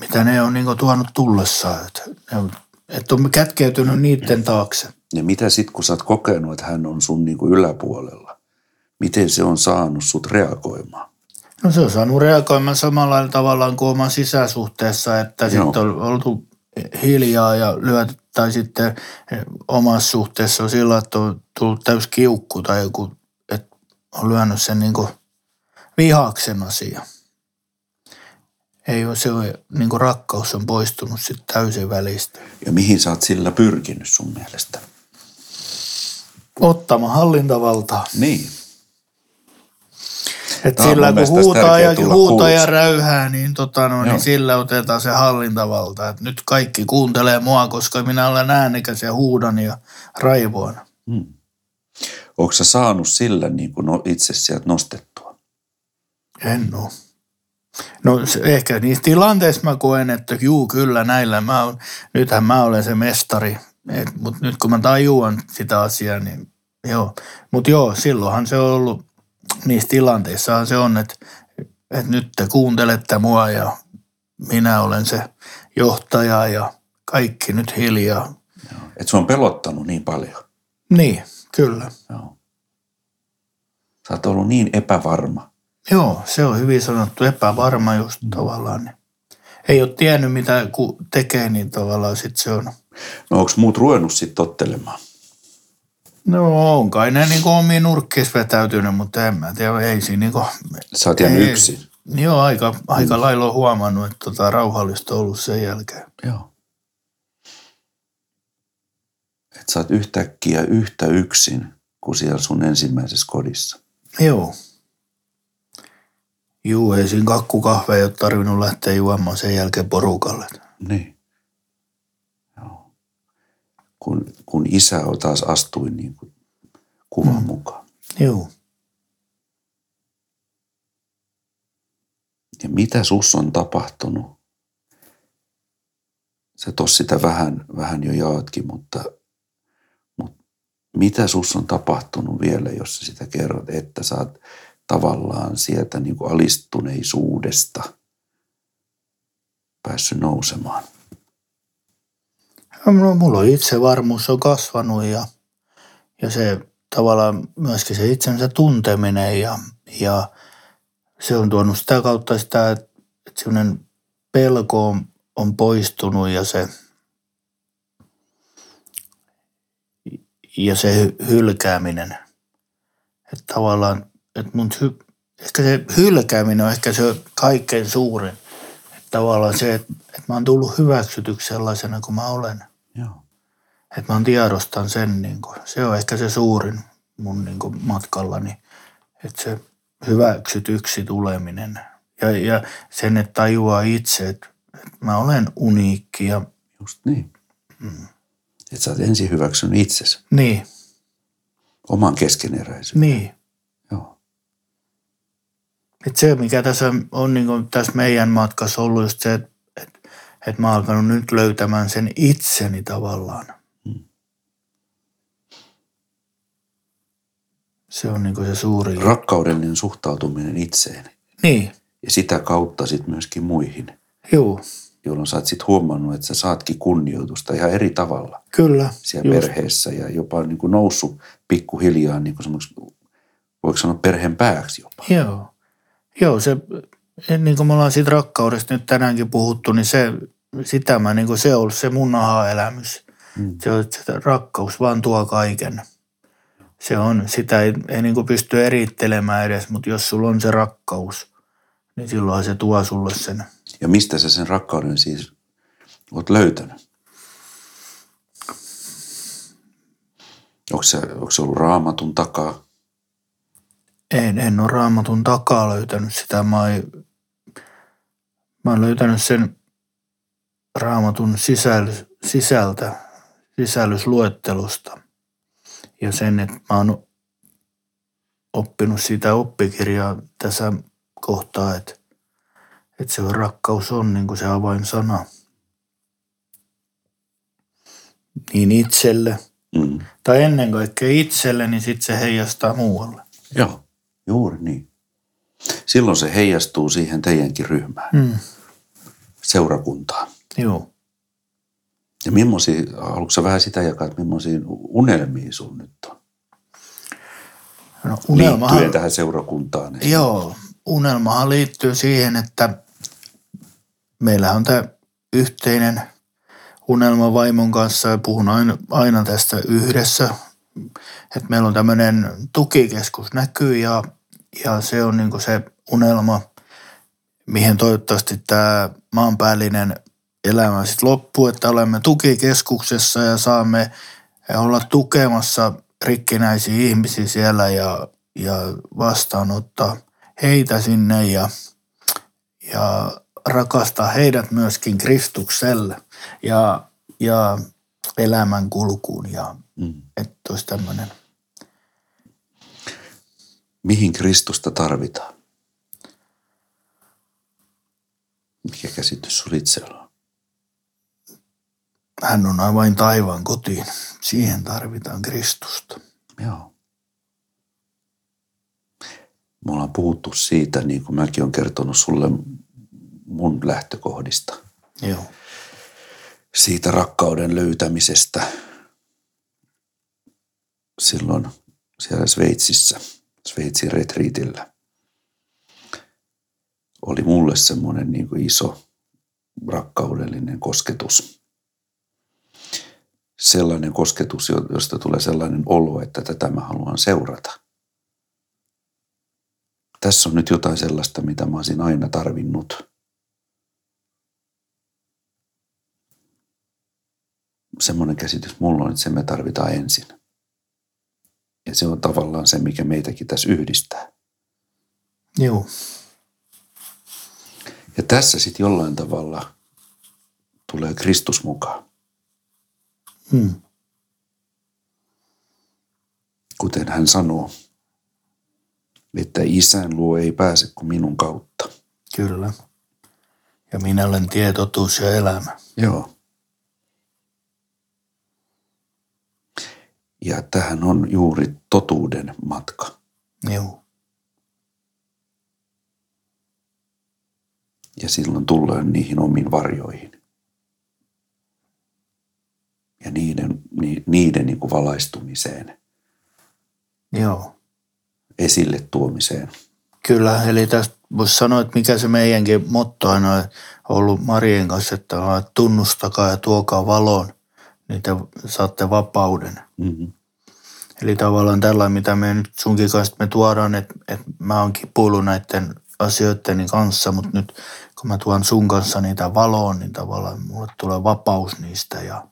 mitä ne on niin tuonut tullessaan. Että on, et on kätkeytynyt niiden taakse. Ja mitä sitten, kun sä oot kokenut, että hän on sun niinku yläpuolella? Miten se on saanut sut reagoimaan? No se on saanut reagoimaan samalla tavallaan kuin oman sisäsuhteessa, että Joo. sitten on oltu hiljaa ja lyöty, tai sitten omassa suhteessa on sillä, että on tullut täys kiukku tai joku, että on lyönyt sen niin vihaksen asia. Ei ole, se on, niin kuin rakkaus on poistunut sitten täysin välistä. Ja mihin sä oot sillä pyrkinyt sun mielestä? Ottamaan hallintavaltaa. Niin. Et Tämä sillä kun huutaa ja, huutaa ja räyhää, niin, tota no, niin sillä otetaan se hallintavalta. Et nyt kaikki kuuntelee mua, koska minä olen äänekäs ja huudan ja raivoan. Hmm. Onko sä saanut sillä niin kuin no, itse sieltä nostettua? En oo. No ehkä niissä tilanteissa mä koen, että juu kyllä näillä mä on, nythän mä olen se mestari. Mutta nyt kun mä tajuan sitä asiaa, niin joo. Mutta joo, silloinhan se on ollut, niissä tilanteissahan se on, että, että nyt te kuuntelette mua ja minä olen se johtaja ja kaikki nyt hiljaa. Että se on pelottanut niin paljon. Niin, kyllä. Joo. Sä oot ollut niin epävarma. Joo, se on hyvin sanottu, epävarma just tavallaan. Niin. Ei ole tiennyt mitä ku tekee, niin tavallaan sitten se on. No onko muut ruvennut sitten tottelemaan? No on kai ne niin omiin nurkkiin vetäytynyt, mutta en mä tiedä, ei siinä niin kuin, Sä oot jäänyt yksin. Joo, aika, aika lailla on huomannut, että tota, rauhallista on ollut sen jälkeen. Joo. Että sä oot yhtäkkiä yhtä yksin kuin siellä sun ensimmäisessä kodissa. Joo. Juu, ei siinä kakkukahveja ole tarvinnut lähteä juomaan sen jälkeen porukalle. Niin. Kun, kun isä taas astui niin kuin kuvan mm. mukaan. Joo. Ja mitä sus on tapahtunut? Sä tos sitä vähän, vähän jo jaatkin, mutta, mutta mitä sus on tapahtunut vielä, jos sä sitä kerrot, että sä oot tavallaan sieltä niin kuin alistuneisuudesta päässyt nousemaan? No, mulla on itsevarmuus on kasvanut ja, ja se tavallaan myöskin se itsensä tunteminen ja, ja se on tuonut sitä kautta sitä, että, että sellainen pelko on, on poistunut ja se, ja se hy- hylkääminen. Että tavallaan, että mun hy, ehkä se hylkääminen on ehkä se kaikkein suurin. Että tavallaan se, että, että mä oon tullut hyväksytyksi sellaisena kuin mä olen. Että mä tiedostan sen, niin kuin, se on ehkä se suurin mun niin kuin matkallani, että se hyväksytyksi tuleminen. Ja, ja sen, että tajuaa itse, että, että mä olen uniikki ja Just niin. Mm. Että sä oot ensin hyväksynyt itsesi, niin, oman keskeneräisyyden. niin. Joo. Että se, mikä tässä on niin kuin tässä meidän matkassa ollut just se, että, että, että mä oon alkanut nyt löytämään sen itseni tavallaan. Se on niin se suuri. Rakkaudellinen suhtautuminen itseen Niin, ja sitä kautta sitten myöskin muihin, juu, jolloin sä oot sitten huomannut, että sä saatkin kunnioitusta ihan eri tavalla kyllä. siellä just. perheessä ja jopa niin kuin noussut pikkuhiljaa niin kuin voiko sanoa perheen pääksi jopa. Joo. Joo, se, niin kuin me ollaan siitä rakkaudesta nyt tänäänkin puhuttu, niin se, sitä mä, niin kuin se on ollut se mun aha-elämys. Mm. Se on, että rakkaus vaan tuo kaiken. Se on, sitä ei, ei niin pysty erittelemään edes, mutta jos sulla on se rakkaus, niin silloin se tuo sulle sen. Ja mistä sä sen rakkauden siis oot löytänyt? Onko se, onko se ollut raamatun takaa? En, en ole raamatun takaa löytänyt sitä. Mä, oon, mä oon löytänyt sen raamatun sisäl, sisältä, sisällysluettelusta. Ja sen, että mä oon oppinut sitä oppikirjaa tässä kohtaa, että, että se rakkaus on niin kuin se avainsana. Niin itselle, Mm. tai ennen kaikkea itselle, niin sitten se heijastaa muualle. Joo. Juuri niin. Silloin se heijastuu siihen teidänkin ryhmään, Mm. seurakuntaan. Joo. Ja millaisia, haluatko sä vähän sitä jakaa, että millaisia unelmia sun nyt on? No, unelmahan, Liittyen tähän seurakuntaan. Joo, unelmahan liittyy siihen, että meillä on tämä yhteinen unelma vaimon kanssa ja puhun aina, aina tästä yhdessä. Että meillä on tämmöinen tukikeskus näkyy ja, ja se on niin se unelma, mihin toivottavasti tämä maanpäällinen elämä sitten loppuu, että olemme tukikeskuksessa ja saamme olla tukemassa rikkinäisiä ihmisiä siellä ja, ja vastaanottaa heitä sinne ja, ja rakastaa heidät myöskin Kristukselle ja, ja elämän kulkuun ja mm. että olisi tämmöinen. Mihin Kristusta tarvitaan? Mikä käsitys sulla itsellä on? Hän on aivan taivaan kotiin. Siihen tarvitaan Kristusta. Joo. Me ollaan puhuttu siitä, niin kuin mäkin olen kertonut sulle mun lähtökohdista. Joo. Siitä rakkauden löytämisestä silloin siellä Sveitsissä, Sveitsin retriitillä. Oli mulle semmoinen niin iso rakkaudellinen kosketus. Sellainen kosketus, josta tulee sellainen olo, että tätä mä haluan seurata. Tässä on nyt jotain sellaista, mitä mä olisin aina tarvinnut – semmoinen käsitys mulla on, että se me tarvitaan ensin. Ja se on tavallaan se, mikä meitäkin tässä yhdistää. Joo. Ja tässä sitten jollain tavalla tulee Kristus mukaan. Hmm. Kuten hän sanoo, että isän luo ei pääse kuin minun kautta. Kyllä. Ja minä olen tietotuus ja elämä. Joo. Ja tähän on juuri totuuden matka. Joo. Ja silloin tullaan niihin omiin varjoihin. Ja niiden, ni, niiden niin kuin valaistumiseen. Joo. Esille tuomiseen. Kyllä, eli tästä voisi sanoa, että mikä se meidänkin motto aina on ollut Marien kanssa, että tunnustakaa ja tuokaa valoon niin te saatte vapauden. Mm-hmm. Eli tavallaan tällainen, mitä me nyt sunkin kanssa me tuodaan, että, että mä oon kipuillut näiden asioiden kanssa, mutta nyt kun mä tuon sun kanssa niitä valoon, niin tavallaan mulle tulee vapaus niistä ja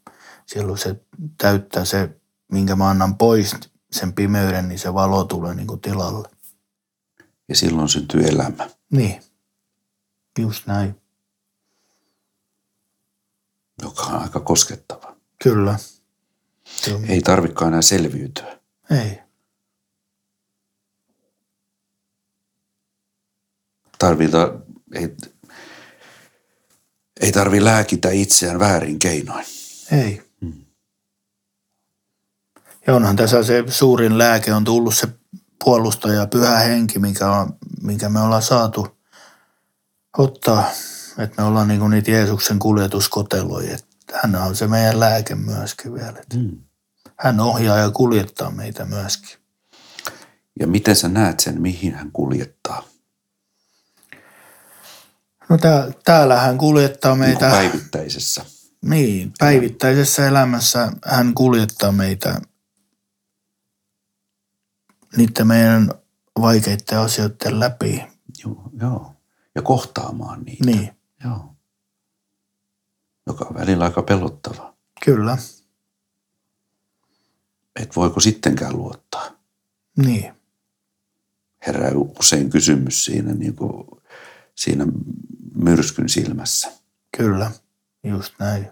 silloin se täyttää se, minkä mä annan pois sen pimeyden, niin se valo tulee niin kuin tilalle. Ja silloin syntyy elämä. Niin, just näin. Joka on aika koskettava. Kyllä. Ei tarvikaan enää selviytyä. Ei. Tarvita, ei, ei tarvi lääkitä itseään väärin keinoin. Ei. Ja onhan tässä se suurin lääke on tullut se puolustaja, pyhä henki, mikä, on, mikä me ollaan saatu ottaa. Että me ollaan niinku niitä Jeesuksen kuljetuskoteloja. hän on se meidän lääke myöskin vielä. Hmm hän ohjaa ja kuljettaa meitä myöskin. Ja miten sä näet sen, mihin hän kuljettaa? No tää, täällä hän kuljettaa niin meitä. Niin päivittäisessä. Niin, päivittäisessä elämässä hän kuljettaa meitä niiden meidän vaikeiden asioiden läpi. Joo, joo. Ja kohtaamaan niitä. Niin. Joo. Joka on välillä aika pelottava. Kyllä että voiko sittenkään luottaa. Niin. Herää usein kysymys siinä, niin kuin, siinä myrskyn silmässä. Kyllä, just näin.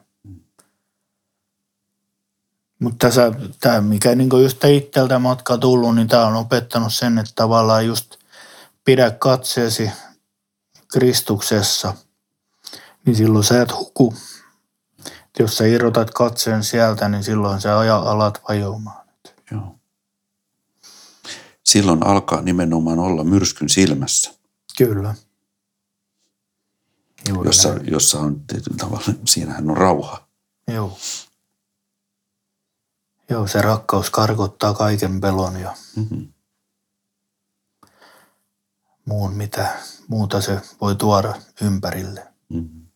Mutta tässä, tämä, mikä niin just itseltä matka tullut, niin tämä on opettanut sen, että tavallaan just pidä katseesi Kristuksessa, niin silloin sä et huku jos sä irrotat katseen sieltä, niin silloin sä aja alat vajoamaan. Joo. Silloin alkaa nimenomaan olla myrskyn silmässä. Kyllä. Juuri jossa, jossa on tietyllä tavalla, siinähän on rauha. Joo. Joo, se rakkaus karkottaa kaiken pelon. Ja... Mm-hmm. muun, mitä muuta se voi tuoda ympärille. Mm.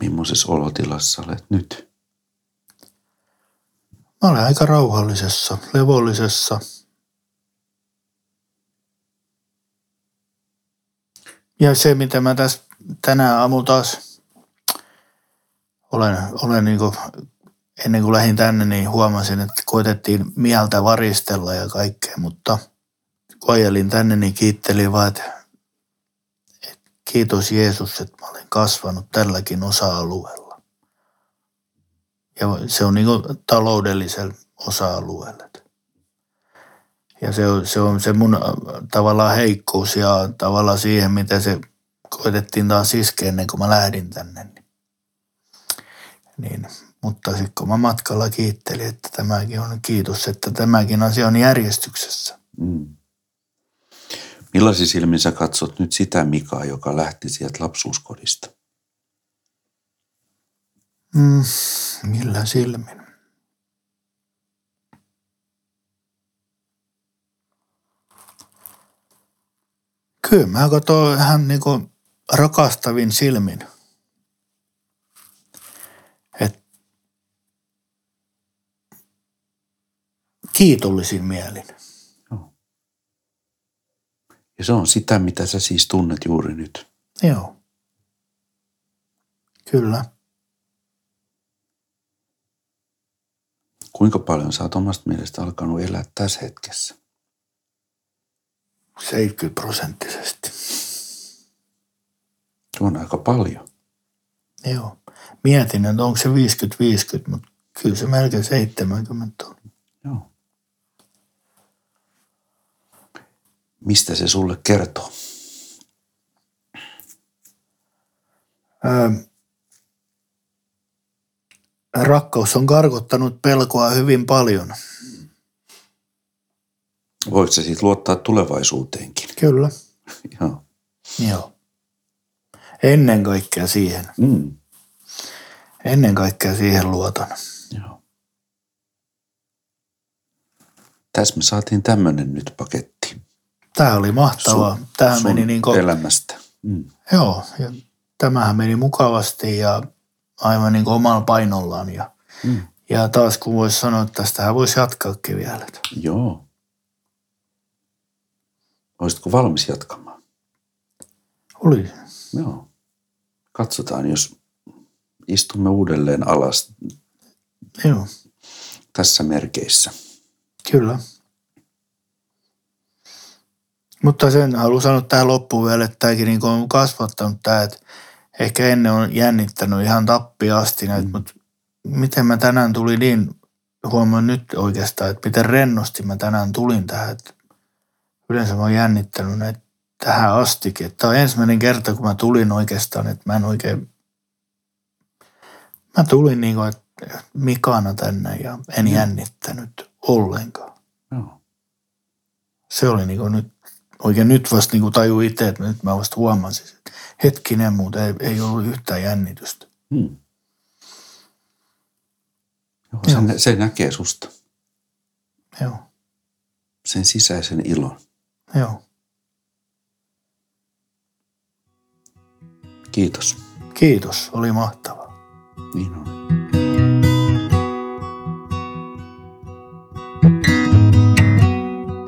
Millaisessa olotilassa olet nyt? Mä olen aika rauhallisessa, levollisessa. Ja se, mitä mä tässä tänään aamulla taas olen, olen niin ennen kuin lähdin tänne, niin huomasin, että koitettiin mieltä varistella ja kaikkea, mutta kun ajelin tänne, niin kiittelin vaan, että, että kiitos Jeesus, että mä olen kasvanut tälläkin osa-alueella. Ja se on niin taloudellisella osa-alueella. Ja se on, se on se mun tavallaan heikkous ja tavallaan siihen, mitä se koitettiin taas iskeä ennen kuin mä lähdin tänne. Niin, niin mutta sitten kun mä matkalla kiittelin, että tämäkin on kiitos, että tämäkin asia on järjestyksessä. Mm. Millaisin silmin sä katsot nyt sitä Mikaa, joka lähti sieltä lapsuuskodista? Mm, millä silmin? Kyllä mä katson ihan niin rakastavin silmin. Et kiitollisin mielin. Joo. Ja se on sitä, mitä sä siis tunnet juuri nyt. Joo. Kyllä. Kuinka paljon sä oot omasta mielestä alkanut elää tässä hetkessä? 70 prosenttisesti. Se on aika paljon. Joo. Mietin, että onko se 50-50, mutta kyllä se melkein 70 on. Joo. Mistä se sulle kertoo? Öö, rakkaus on karkottanut pelkoa hyvin paljon. Voitko se siitä luottaa tulevaisuuteenkin? Kyllä. <laughs> Joo. Joo. Ennen kaikkea siihen. Mm. Ennen kaikkea siihen luotan. Joo. Tässä me saatiin tämmöinen nyt paketti. Tämä oli mahtavaa. Sun, Tämähän sun meni niin kuin, elämästä. Mm. Joo, ja tämähän meni mukavasti ja aivan niin kuin omalla painollaan. Ja, mm. ja taas kun voisi sanoa, että tästähän voisi jatkaakin vielä. Joo. Olisitko valmis jatkamaan? Oli. Joo. Katsotaan, jos istumme uudelleen alas Joo. tässä merkeissä. Kyllä. Mutta sen haluan sanoa tähän loppuun vielä, että tämäkin niin on kasvattanut tämä, että ehkä ennen on jännittänyt ihan tappi asti näitä, mm. mutta miten mä tänään tulin niin, huomaan nyt oikeastaan, että miten rennosti mä tänään tulin tähän, että yleensä mä oon jännittänyt näitä tähän astikin. Tämä on ensimmäinen kerta, kun mä tulin oikeastaan, että mä en oikein, mä tulin niin kuin, että Mikana tänne ja en mm. jännittänyt ollenkaan. Joo. Se oli niin kuin nyt, oikein nyt vasta niin kuin taju itse, että nyt mä vasta huomasin, että hetkinen muuten ei, ei ollut yhtään jännitystä. Hmm. Joo, se, se näkee susta. Joo. Sen sisäisen ilon. Joo. Kiitos. Kiitos, oli mahtavaa. Niin on.